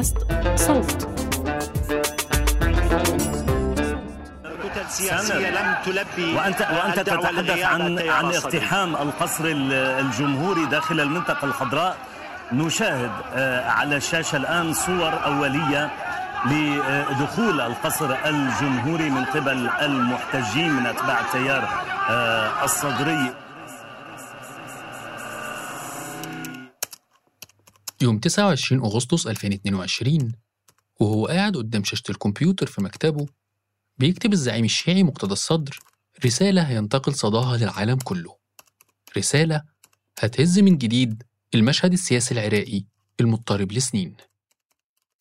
بودكاست صوت. السياسية لم تلبي وأنت وأنت تتحدث عن عن. اقتحام القصر ال- الجمهوري داخل المنطقة الخضراء. نشاهد آه، على الشاشة الآن صور أولية لدخول القصر الجمهوري من قبل المحتجين من أتباع التيار آه، الصدري. يوم 29 أغسطس 2022 وهو قاعد قدام شاشة الكمبيوتر في مكتبه بيكتب الزعيم الشيعي مقتدى الصدر رسالة هينتقل صداها للعالم كله. رسالة هتهز من جديد المشهد السياسي العراقي المضطرب لسنين.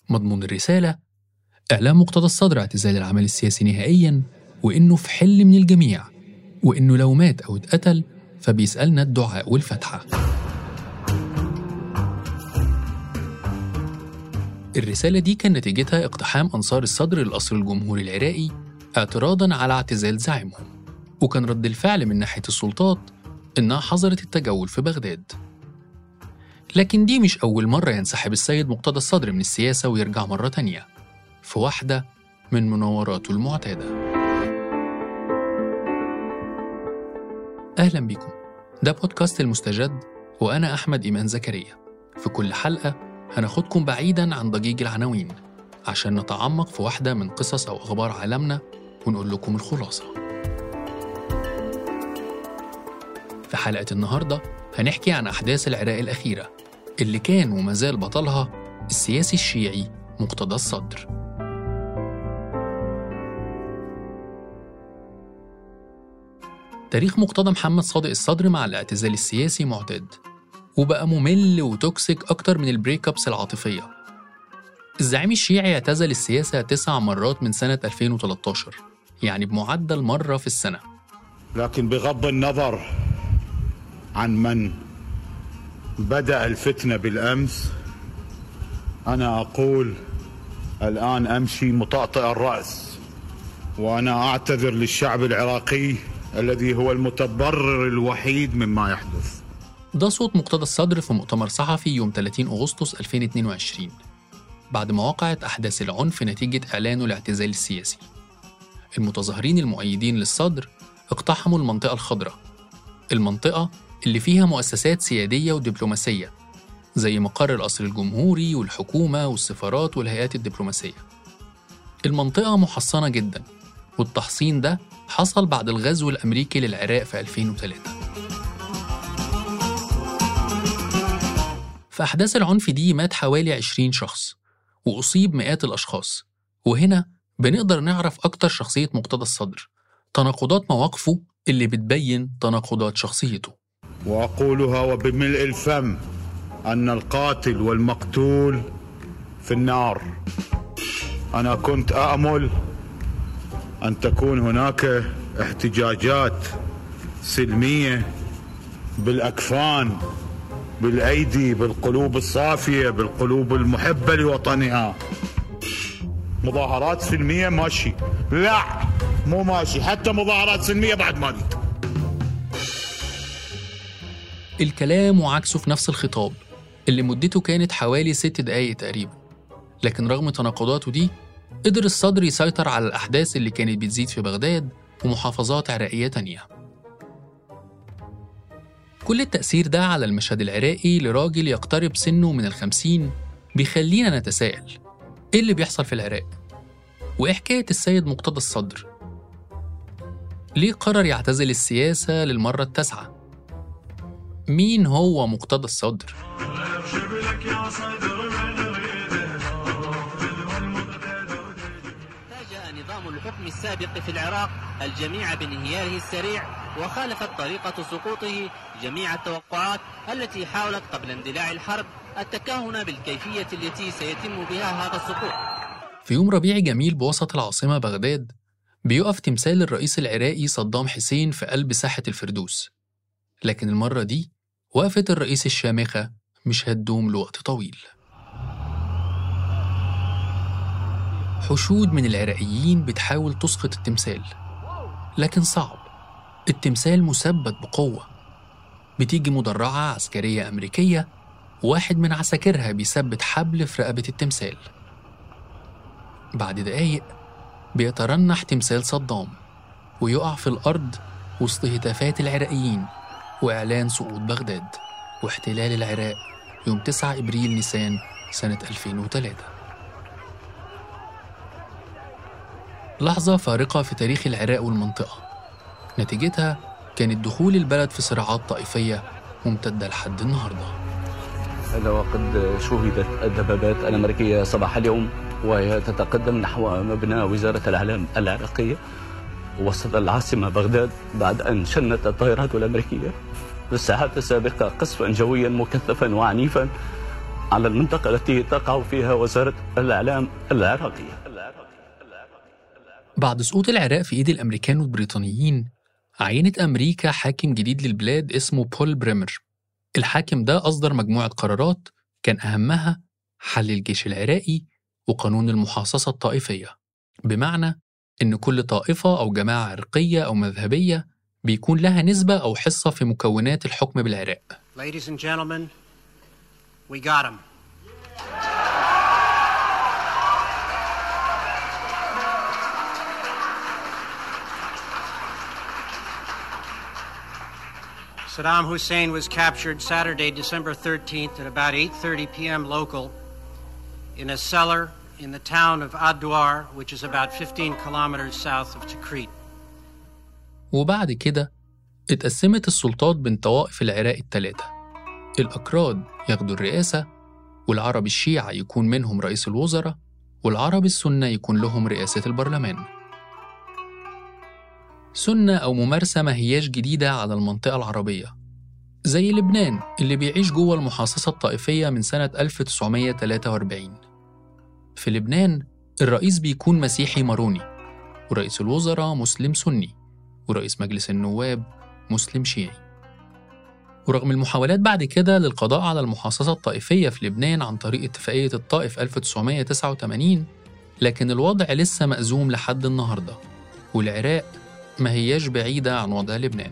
مضمون الرسالة إعلام مقتدى الصدر اعتزال العمل السياسي نهائياً وإنه في حل من الجميع وإنه لو مات أو اتقتل فبيسألنا الدعاء والفتحة. الرسالة دي كان نتيجتها اقتحام أنصار الصدر للقصر الجمهوري العراقي اعتراضا على اعتزال زعيمهم. وكان رد الفعل من ناحية السلطات إنها حظرت التجول في بغداد. لكن دي مش أول مرة ينسحب السيد مقتدى الصدر من السياسة ويرجع مرة تانية. في واحدة من مناوراته المعتادة. أهلا بيكم ده بودكاست المستجد وأنا أحمد إيمان زكريا. في كل حلقة هناخدكم بعيدا عن ضجيج العناوين عشان نتعمق في واحدة من قصص أو أخبار عالمنا ونقول لكم الخلاصة. في حلقة النهاردة هنحكي عن أحداث العراق الأخيرة اللي كان وما زال بطلها السياسي الشيعي مقتدى الصدر. تاريخ مقتدى محمد صادق الصدر مع الاعتزال السياسي معتاد وبقى ممل و toxic أكتر من ال break ups العاطفية. الزعيم الشيعي اعتزل السياسة تسع مرات من سنة 2013 يعني بمعدل مرة في السنة. لكن بغض النظر عن من بدأ الفتنة بالأمس أنا أقول الآن أمشي مطأطئ الرأس وأنا أعتذر للشعب العراقي الذي هو المتضرر الوحيد مما يحدث. ده صوت مقتدى الصدر في مؤتمر صحفي يوم 30 أغسطس 2022 بعد ما وقعت أحداث العنف نتيجة إعلانه الاعتزال السياسي. المتظاهرين المؤيدين للصدر اقتحموا المنطقة الخضراء المنطقة اللي فيها مؤسسات سيادية ودبلوماسية زي مقر القصر الجمهوري والحكومة والسفارات والهيئات الدبلوماسية. المنطقة محصنة جدا والتحصين ده حصل بعد الغزو الأمريكي للعراق في 2003 في أحداث العنف دي مات حوالي 20 شخص وأصيب مئات الأشخاص. وهنا بنقدر نعرف أكتر شخصية مقتدى الصدر تناقضات مواقفه اللي بتبين تناقضات شخصيته. وأقولها وبملء الفم أن القاتل والمقتول في النار. أنا كنت أأمل أن تكون هناك احتجاجات سلمية بالأكفان. بالأيدي بالقلوب الصافية بالقلوب المحبة لوطنها. مظاهرات سلمية ماشي. لا مو ماشي. حتى مظاهرات سلمية بعد ما الكلام وعكسه في نفس الخطاب اللي مدته كانت حوالي ست دقايق تقريبا. لكن رغم تناقضاته دي قدر الصدر يسيطر على الأحداث اللي كانت بتزيد في بغداد ومحافظات عراقية تانية. كل التأثير ده على المشهد العراقي لراجل يقترب سنه من الخمسين بيخلينا نتساءل إيه اللي بيحصل في العراق؟ وإيه حكاية السيد مقتدى الصدر؟ ليه قرر يعتزل السياسة للمرة التاسعة؟ مين هو مقتدى الصدر؟ نظام الحكم السابق في العراق الجميع بانهياره السريع وخالفت طريقة سقوطه جميع التوقعات التي حاولت قبل اندلاع الحرب التكهن بالكيفية التي سيتم بها هذا السقوط. في يوم ربيع جميل بوسط العاصمة بغداد بيقف تمثال الرئيس العراقي صدام حسين في قلب ساحة الفردوس. لكن المرة دي وقفة الرئيس الشامخة مش هتدوم لوقت طويل. حشود من العراقيين بتحاول تسقط التمثال لكن صعب. التمثال مثبت بقوة. بتيجي مدرعة عسكرية أمريكية واحد من عساكرها بيثبت حبل في رقبة التمثال. بعد دقايق بيترنح تمثال صدام ويقع في الأرض وسط هتافات العراقيين وإعلان سقوط بغداد واحتلال العراق يوم 9 إبريل نيسان سنة 2003 لحظة فارقة في تاريخ العراق والمنطقة. نتيجتها كانت دخول البلد في صراعات طائفية ممتدة لحد النهارده. هذا وقد شهدت الدبابات الأمريكية صباح اليوم وهي تتقدم نحو مبنى وزارة الإعلام العراقية وسط العاصمة بغداد بعد أن شنت الطائرات الأمريكية في الساعات السابقة قصفا جويا مكثفا وعنيفا على المنطقة التي تقع فيها وزارة الإعلام العراقية. بعد سقوط العراق في إيد الأمريكان والبريطانيين عينت أمريكا حاكم جديد للبلاد اسمه بول بريمر. الحاكم ده أصدر مجموعة قرارات كان أهمها حل الجيش العراقي وقانون المحاصصة الطائفية. بمعنى إن كل طائفة أو جماعة عرقية أو مذهبية بيكون لها نسبة أو حصة في مكونات الحكم بالعراق. Ladies and gentlemen, we got him. Saddam Hussein was captured Saturday, December 13th at about 8:30 p.m. local in a cellar in the town of Adwar, which is about 15 kilometers south of Tikrit. وبعد كده اتقسمت السلطات بين طوائف العراق الثلاثة الأكراد ياخدوا الرئاسة والعرب الشيعة يكون منهم رئيس الوزراء والعرب السنة يكون لهم رئاسة البرلمان سنة أو ممارسة ما هياش جديدة على المنطقة العربية. زي لبنان اللي بيعيش جوه المحاصصة الطائفية من سنة 1943 في لبنان الرئيس بيكون مسيحي ماروني ورئيس الوزراء مسلم سني ورئيس مجلس النواب مسلم شيعي. ورغم المحاولات بعد كده للقضاء على المحاصصة الطائفية في لبنان عن طريق اتفاقية الطائف 1989 لكن الوضع لسه مأزوم لحد النهاردة. والعراق ما هياش بعيدة عن وضع لبنان.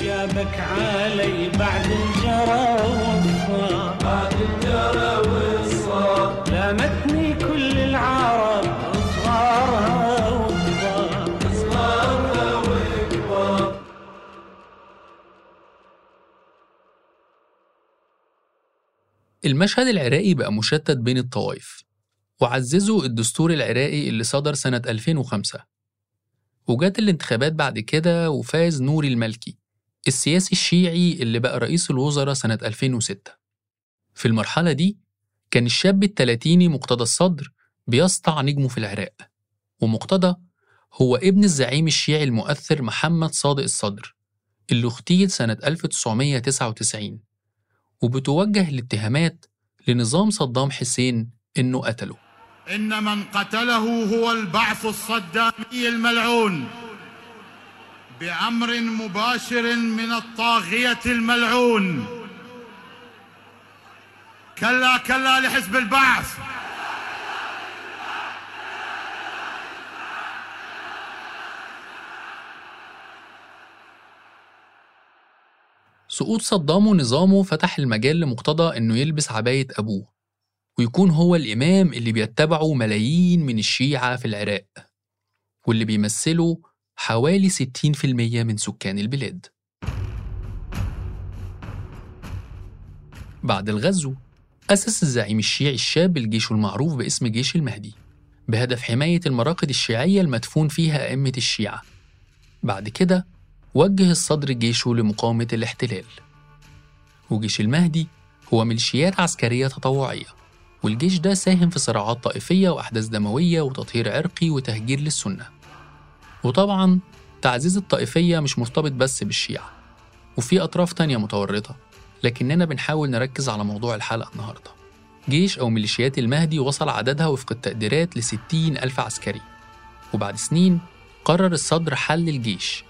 جابك علي بعد الجرى والصار بعد الجرى والصار لامتني كل العرب صغارها وكبار صغارها وكبار المشهد العراقي بقى مشتت بين الطوائف. وعززوا الدستور العراقي اللي صدر سنة 2005 وجات الانتخابات بعد كده وفاز نوري المالكي السياسي الشيعي اللي بقى رئيس الوزراء سنة 2006 في المرحلة دي كان الشاب التلاتيني مقتدى الصدر بيسطع نجمه في العراق ومقتدى هو ابن الزعيم الشيعي المؤثر محمد صادق الصدر اللي اغتيل سنة 1999 وبتوجه الاتهامات لنظام صدام حسين إنه قتله. إن من قتله هو البعث الصدامي الملعون بأمر مباشر من الطاغية الملعون. كلا كلا لحزب البعث. سقوط صدام ونظامه فتح المجال لمقتضى إنه يلبس عباية أبوه. ويكون هو الإمام اللي بيتبعه ملايين من الشيعة في العراق واللي بيمثلوا حوالي 60% من سكان البلاد. بعد الغزو أسس الزعيم الشيعي الشاب الجيش المعروف باسم جيش المهدي بهدف حماية المراقد الشيعية المدفون فيها أئمة الشيعة. بعد كده وجه الصدر جيشه لمقاومة الاحتلال. وجيش المهدي هو ميليشيات عسكرية تطوعية. والجيش ده ساهم في صراعات طائفية وأحداث دموية وتطهير عرقي وتهجير للسنة. وطبعا تعزيز الطائفية مش مرتبط بس بالشيعة وفي أطراف تانية متورطة لكننا بنحاول نركز على موضوع الحلقة النهاردة. جيش أو ميليشيات المهدي وصل عددها وفق التقديرات لستين ألف عسكري. وبعد سنين قرر الصدر حل الجيش.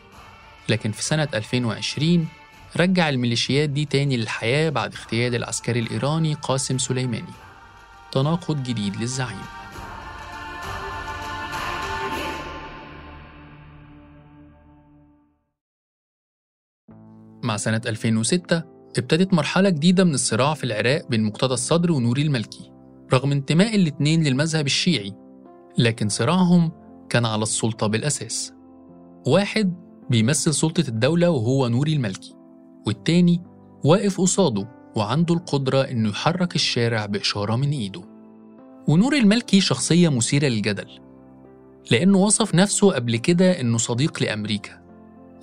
لكن في سنة 2020 رجع الميليشيات دي تاني للحياة بعد اغتيال العسكري الإيراني قاسم سليماني. تناقض جديد للزعيم. مع سنة 2006 ابتدت مرحلة جديدة من الصراع في العراق بين مقتدى الصدر ونوري المالكي رغم انتماء الاتنين للمذهب الشيعي لكن صراعهم كان على السلطة بالأساس. واحد بيمثل سلطة الدولة وهو نوري المالكي والتاني واقف قصاده وعنده القدرة إنه يحرك الشارع بإشارة من إيده. ونور المالكي شخصية مثيرة للجدل لأنه وصف نفسه قبل كده إنه صديق لأمريكا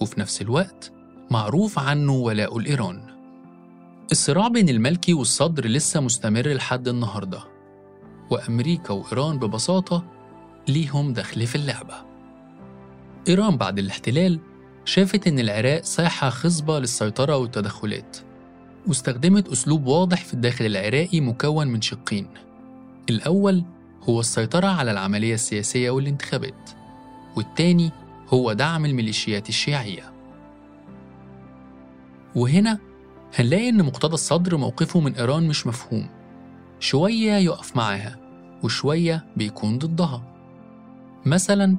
وفي نفس الوقت معروف عنه ولاء لإيران الصراع بين المالكي والصدر لسه مستمر لحد النهاردة وأمريكا وإيران ببساطة ليهم دخل في اللعبة. إيران بعد الاحتلال شافت إن العراق ساحة خصبة للسيطرة والتدخلات واستخدمت أسلوب واضح في الداخل العراقي مكون من شقين. الأول هو السيطرة على العملية السياسية والانتخابات والتاني هو دعم الميليشيات الشيعية. وهنا هنلاقي إن مقتدى الصدر موقفه من إيران مش مفهوم. شوية يقف معاها وشوية بيكون ضدها. مثلا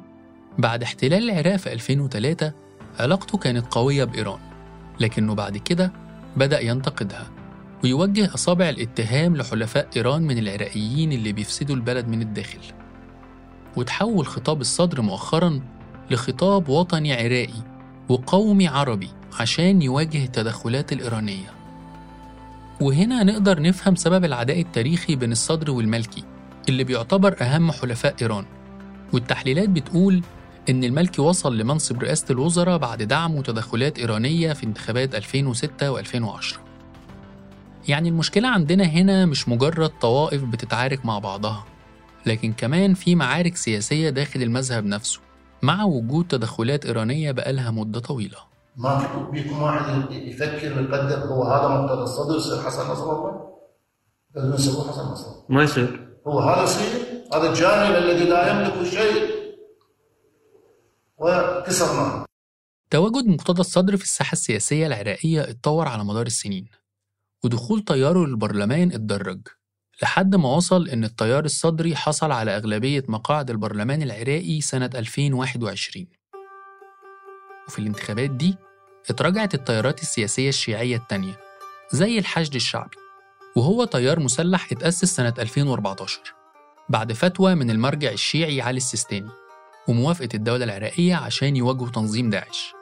بعد احتلال العراق في 2003 علاقته كانت قوية بإيران لكنه بعد كده بدأ ينتقدها ويوجه أصابع الاتهام لحلفاء إيران من العراقيين اللي بيفسدوا البلد من الداخل. وتحول خطاب الصدر مؤخرا لخطاب وطني عراقي وقومي عربي عشان يواجه التدخلات الإيرانية. وهنا نقدر نفهم سبب العداء التاريخي بين الصدر والمالكي اللي بيعتبر أهم حلفاء إيران. والتحليلات بتقول إن المالكي وصل لمنصب رئاسة الوزراء بعد دعم تدخلات إيرانية في انتخابات 2006 و2010 يعني المشكلة عندنا هنا مش مجرد طوائف بتتعارك مع بعضها لكن كمان في معارك سياسية داخل المذهب نفسه مع وجود تدخلات إيرانية بقالها مدة طويلة. ما بيكم واحد يفكر ويقدر هو هذا مقتدى الصدر يصير حسن نصر الله لازم يسموه حسن نصر. الله ما يصير. هو هذا يصير هذا الجاهل الذي لا وكسرناه تواجد مقتدى الصدر في الساحة السياسية العراقية اتطور على مدار السنين ودخول تياره للبرلمان اتدرج لحد ما وصل إن التيار الصدري حصل على أغلبية مقاعد البرلمان العراقي سنة 2021 وفي الانتخابات دي اتراجعت التيارات السياسية الشيعية التانية زي الحشد الشعبي وهو تيار مسلح اتأسس سنة 2014 بعد فتوى من المرجع الشيعي علي السيستاني. وموافقة الدولة العراقية عشان يواجهوا تنظيم داعش.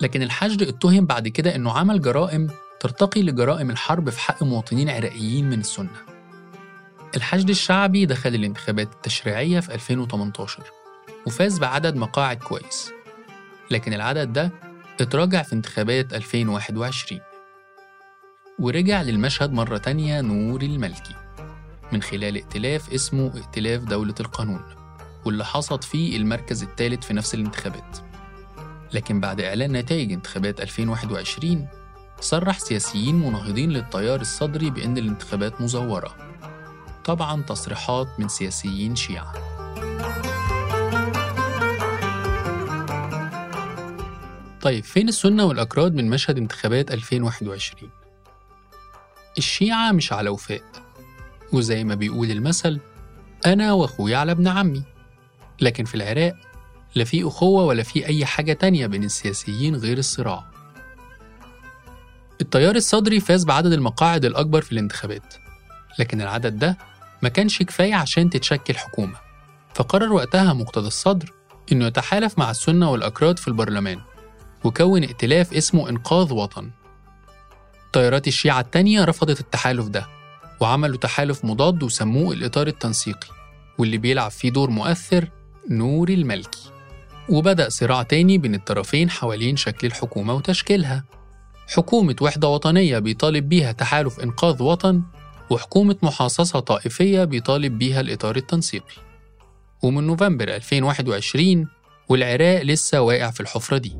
لكن الحشد اتهم بعد كده إنه عمل جرائم ترتقي لجرائم الحرب في حق مواطنين عراقيين من السنة. الحشد الشعبي دخل الانتخابات التشريعية في 2018 وفاز بعدد مقاعد كويس. لكن العدد ده اتراجع في انتخابات 2021 ورجع للمشهد مرة تانية نور الملكي من خلال ائتلاف اسمه ائتلاف دولة القانون. واللي حصد فيه المركز الثالث في نفس الانتخابات. لكن بعد إعلان نتائج انتخابات 2021 صرح سياسيين مناهضين للتيار الصدري بأن الانتخابات مزورة. طبعا تصريحات من سياسيين شيعة. طيب فين السنة والأكراد من مشهد انتخابات 2021؟ الشيعة مش على وفاء وزي ما بيقول المثل أنا وأخويا على ابن عمي. لكن في العراق لا في أخوة ولا في أي حاجة تانية بين السياسيين غير الصراع. التيار الصدري فاز بعدد المقاعد الأكبر في الانتخابات لكن العدد ده ما كانش كفاية عشان تتشكل حكومة. فقرر وقتها مقتدى الصدر إنه يتحالف مع السنة والأكراد في البرلمان وكون ائتلاف اسمه إنقاذ وطن. تيارات الشيعة التانية رفضت التحالف ده وعملوا تحالف مضاد وسموه الإطار التنسيقي واللي بيلعب فيه دور مؤثر نور الملكي وبدأ صراع تاني بين الطرفين حوالين شكل الحكومة وتشكيلها. حكومة وحدة وطنية بيطالب بيها تحالف إنقاذ وطن وحكومة محاصصة طائفية بيطالب بيها الإطار التنسيقي. ومن نوفمبر 2021 والعراق لسه واقع في الحفرة دي.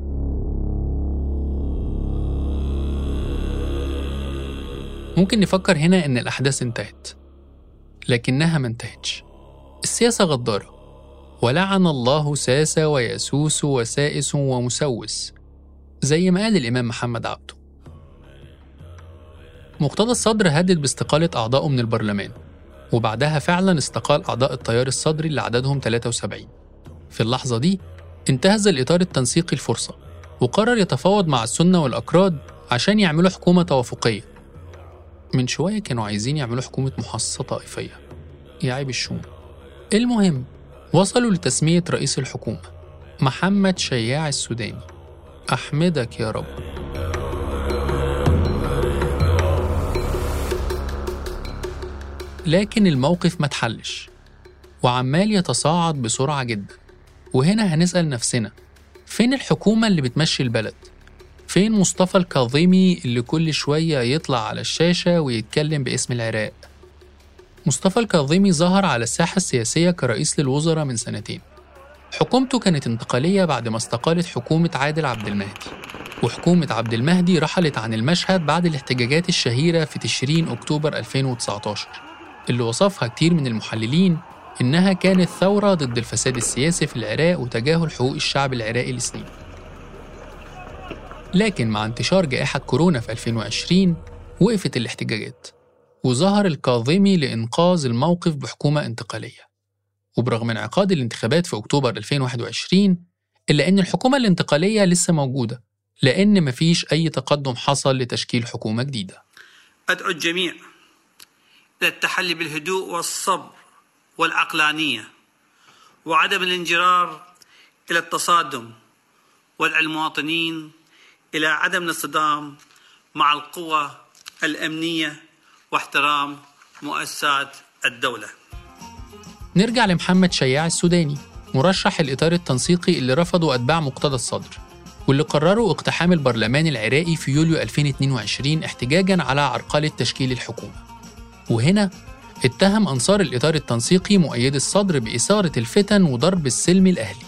ممكن نفكر هنا إن الأحداث انتهت لكنها ما انتهتش. السياسة غدارة. ولعن الله ساس ويسوس وسائس ومسوس زي ما قال الإمام محمد عبده. مقتدى الصدر هدد باستقالة أعضائه من البرلمان وبعدها فعلا استقال أعضاء التيار الصدري اللي عددهم 73 في اللحظة دي انتهز الإطار التنسيقي الفرصة وقرر يتفاوض مع السنة والأكراد عشان يعملوا حكومة توافقية. من شوية كانوا عايزين يعملوا حكومة محاصصة طائفية. يا عيب الشوم. المهم وصلوا لتسمية رئيس الحكومة محمد شياع السوداني أحمدك يا رب لكن الموقف ما اتحلش وعمال يتصاعد بسرعة جدا وهنا هنسأل نفسنا فين الحكومة اللي بتمشي البلد؟ فين مصطفى الكاظمي اللي كل شوية يطلع على الشاشة ويتكلم باسم العراق؟ مصطفى الكاظمي ظهر على الساحة السياسية كرئيس للوزراء من سنتين. حكومته كانت انتقالية بعد ما استقالت حكومة عادل عبد المهدي. وحكومة عبد المهدي رحلت عن المشهد بعد الاحتجاجات الشهيرة في تشرين أكتوبر 2019 اللي وصفها كتير من المحللين إنها كانت ثورة ضد الفساد السياسي في العراق وتجاهل حقوق الشعب العراقي لسنين. لكن مع انتشار جائحة كورونا في 2020 وقفت الاحتجاجات. وظهر الكاظمي لإنقاذ الموقف بحكومة انتقالية. وبرغم انعقاد الانتخابات في أكتوبر 2021 إلا أن الحكومة الانتقالية لسه موجودة لأن مفيش أي تقدم حصل لتشكيل حكومة جديدة. أدعو الجميع إلى التحلي بالهدوء والصبر والعقلانية وعدم الانجرار إلى التصادم ودع المواطنين إلى عدم الاصطدام مع القوى الأمنية واحترام مؤسسات الدولة. نرجع لمحمد شياع السوداني مرشح الإطار التنسيقي اللي رفضه أتباع مقتدى الصدر واللي قرروا اقتحام البرلمان العراقي في يوليو 2022 احتجاجا على عرقلة تشكيل الحكومة. وهنا اتهم أنصار الإطار التنسيقي مؤيد الصدر بإثارة الفتن وضرب السلم الأهلي.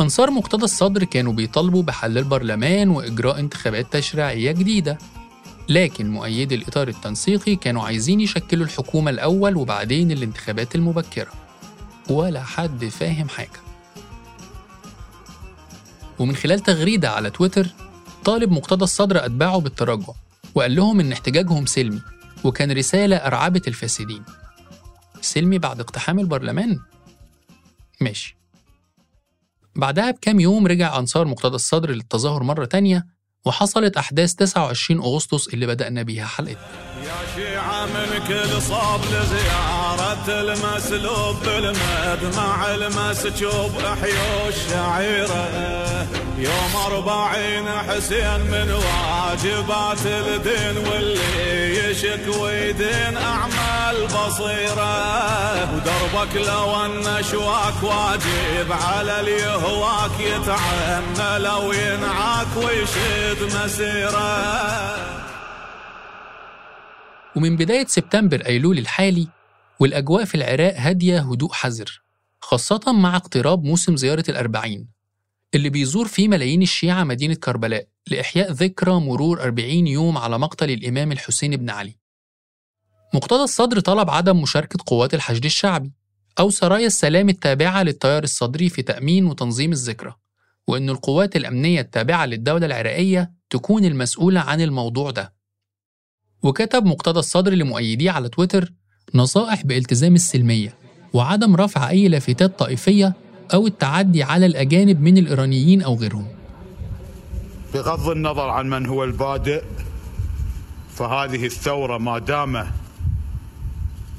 أنصار مقتدى الصدر كانوا بيطالبوا بحل البرلمان وإجراء انتخابات تشريعية جديدة. لكن مؤيدي الإطار التنسيقي كانوا عايزين يشكلوا الحكومة الأول وبعدين الانتخابات المبكرة. ولا حد فاهم حاجة. ومن خلال تغريدة على تويتر طالب مقتدى الصدر أتباعه بالتراجع وقال لهم إن احتجاجهم سلمي وكان رسالة أرعبت الفاسدين. سلمي بعد اقتحام البرلمان؟ ماشي. بعدها بكام يوم رجع أنصار مقتدى الصدر للتظاهر مرة تانية وحصلت أحداث 29 أغسطس اللي بدأنا بيها حلقتنا. يا شيعة من كل صوب لزيارة المسلوب بالمدمع المسجوب أحيوا الشعيرة يوم أربعين حسين من واجبات الدين واللي يشك ويدين أعمال بصيرة. ودربك لو أن شواك واجب على اليهواك يتعنى لو ينعاك ويشد مسيره. ومن بداية سبتمبر أيلول الحالي والأجواء في العراق هادية هدوء حذر خاصة مع اقتراب موسم زيارة الأربعين اللي بيزور فيه ملايين الشيعة مدينة كربلاء لإحياء ذكرى مرور 40 يوم على مقتل الإمام الحسين بن علي. مقتدى الصدر طلب عدم مشاركة قوات الحشد الشعبي أو سرايا السلام التابعة للتيار الصدري في تأمين وتنظيم الذكرى وأن القوات الأمنية التابعة للدولة العراقية تكون المسؤولة عن الموضوع ده. وكتب مقتدى الصدر لمؤيديه على تويتر نصائح بالتزام السلمية وعدم رفع أي لافتات طائفية أو التعدي على الأجانب من الإيرانيين أو غيرهم. بغض النظر عن من هو البادئ فهذه الثورة ما دام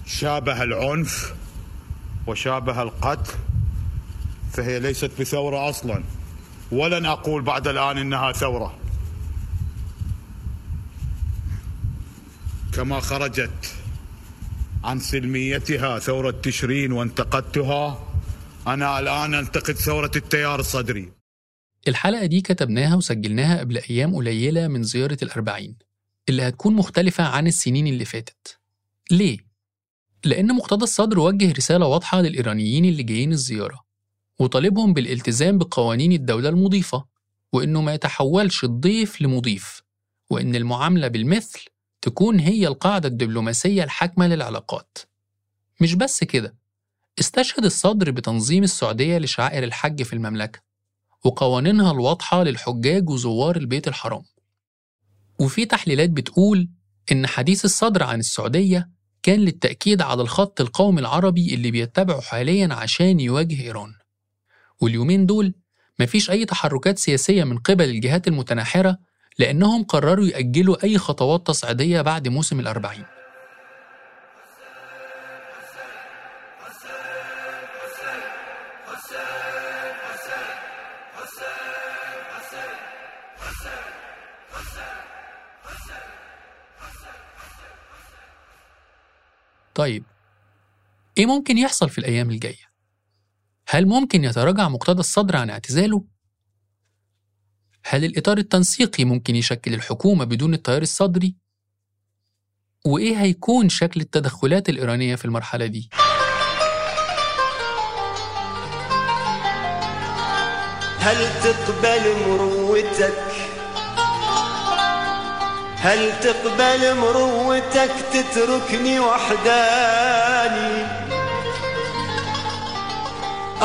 شابه العنف وشابه القتل فهي ليست بثورة أصلا. ولن أقول بعد الآن إنها ثورة. كما خرجت عن سلميتها ثورة تشرين وانتقدتها أنا الآن أنتقد ثورة التيار الصدري. الحلقة دي كتبناها وسجلناها قبل أيام قليلة من زيارة الأربعين اللي هتكون مختلفة عن السنين اللي فاتت. ليه؟ لأن مقتدى الصدر وجه رسالة واضحة للإيرانيين اللي جايين الزيارة وطالبهم بالالتزام بقوانين الدولة المضيفة وإنه ما يتحولش الضيف لمضيف وإن المعاملة بالمثل تكون هي القاعدة الدبلوماسية الحاكمة للعلاقات. مش بس كده استشهد الصدر بتنظيم السعودية لشعائر الحج في المملكة وقوانينها الواضحة للحجاج وزوار البيت الحرام. وفي تحليلات بتقول إن حديث الصدر عن السعودية كان للتأكيد على الخط القومي العربي اللي بيتبعه حاليا عشان يواجه إيران. واليومين دول مفيش أي تحركات سياسية من قبل الجهات المتناحرة لأنهم قرروا يأجلوا أي خطوات تصعيدية بعد موسم الأربعين. طيب إيه ممكن يحصل في الأيام الجاية؟ هل ممكن يتراجع مقتدى الصدر عن اعتزاله؟ هل الإطار التنسيقي ممكن يشكل الحكومة بدون التيار الصدري؟ وإيه هيكون شكل التدخلات الإيرانية في المرحلة دي؟ هل تقبل مروتك هل تقبل مروتك تتركني وحداني؟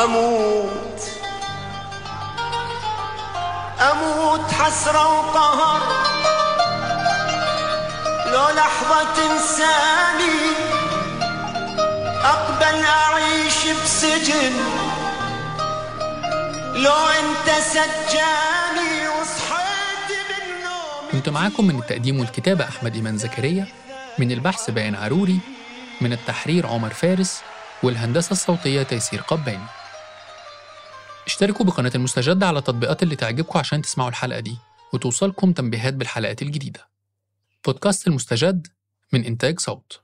أموت. أموت حسرة وقهر. لو لحظة تنساني أقبل أعيش بسجن. لو أنت بالنوم كنت معاكم من التقديم والكتابة أحمد إيمان زكريا من البحث بيان عروري من التحرير عمر فارس والهندسة الصوتية تيسير قباني. اشتركوا بقناة المستجد على التطبيقات اللي تعجبكم عشان تسمعوا الحلقة دي وتوصلكم تنبيهات بالحلقات الجديدة. بودكاست المستجد من إنتاج صوت.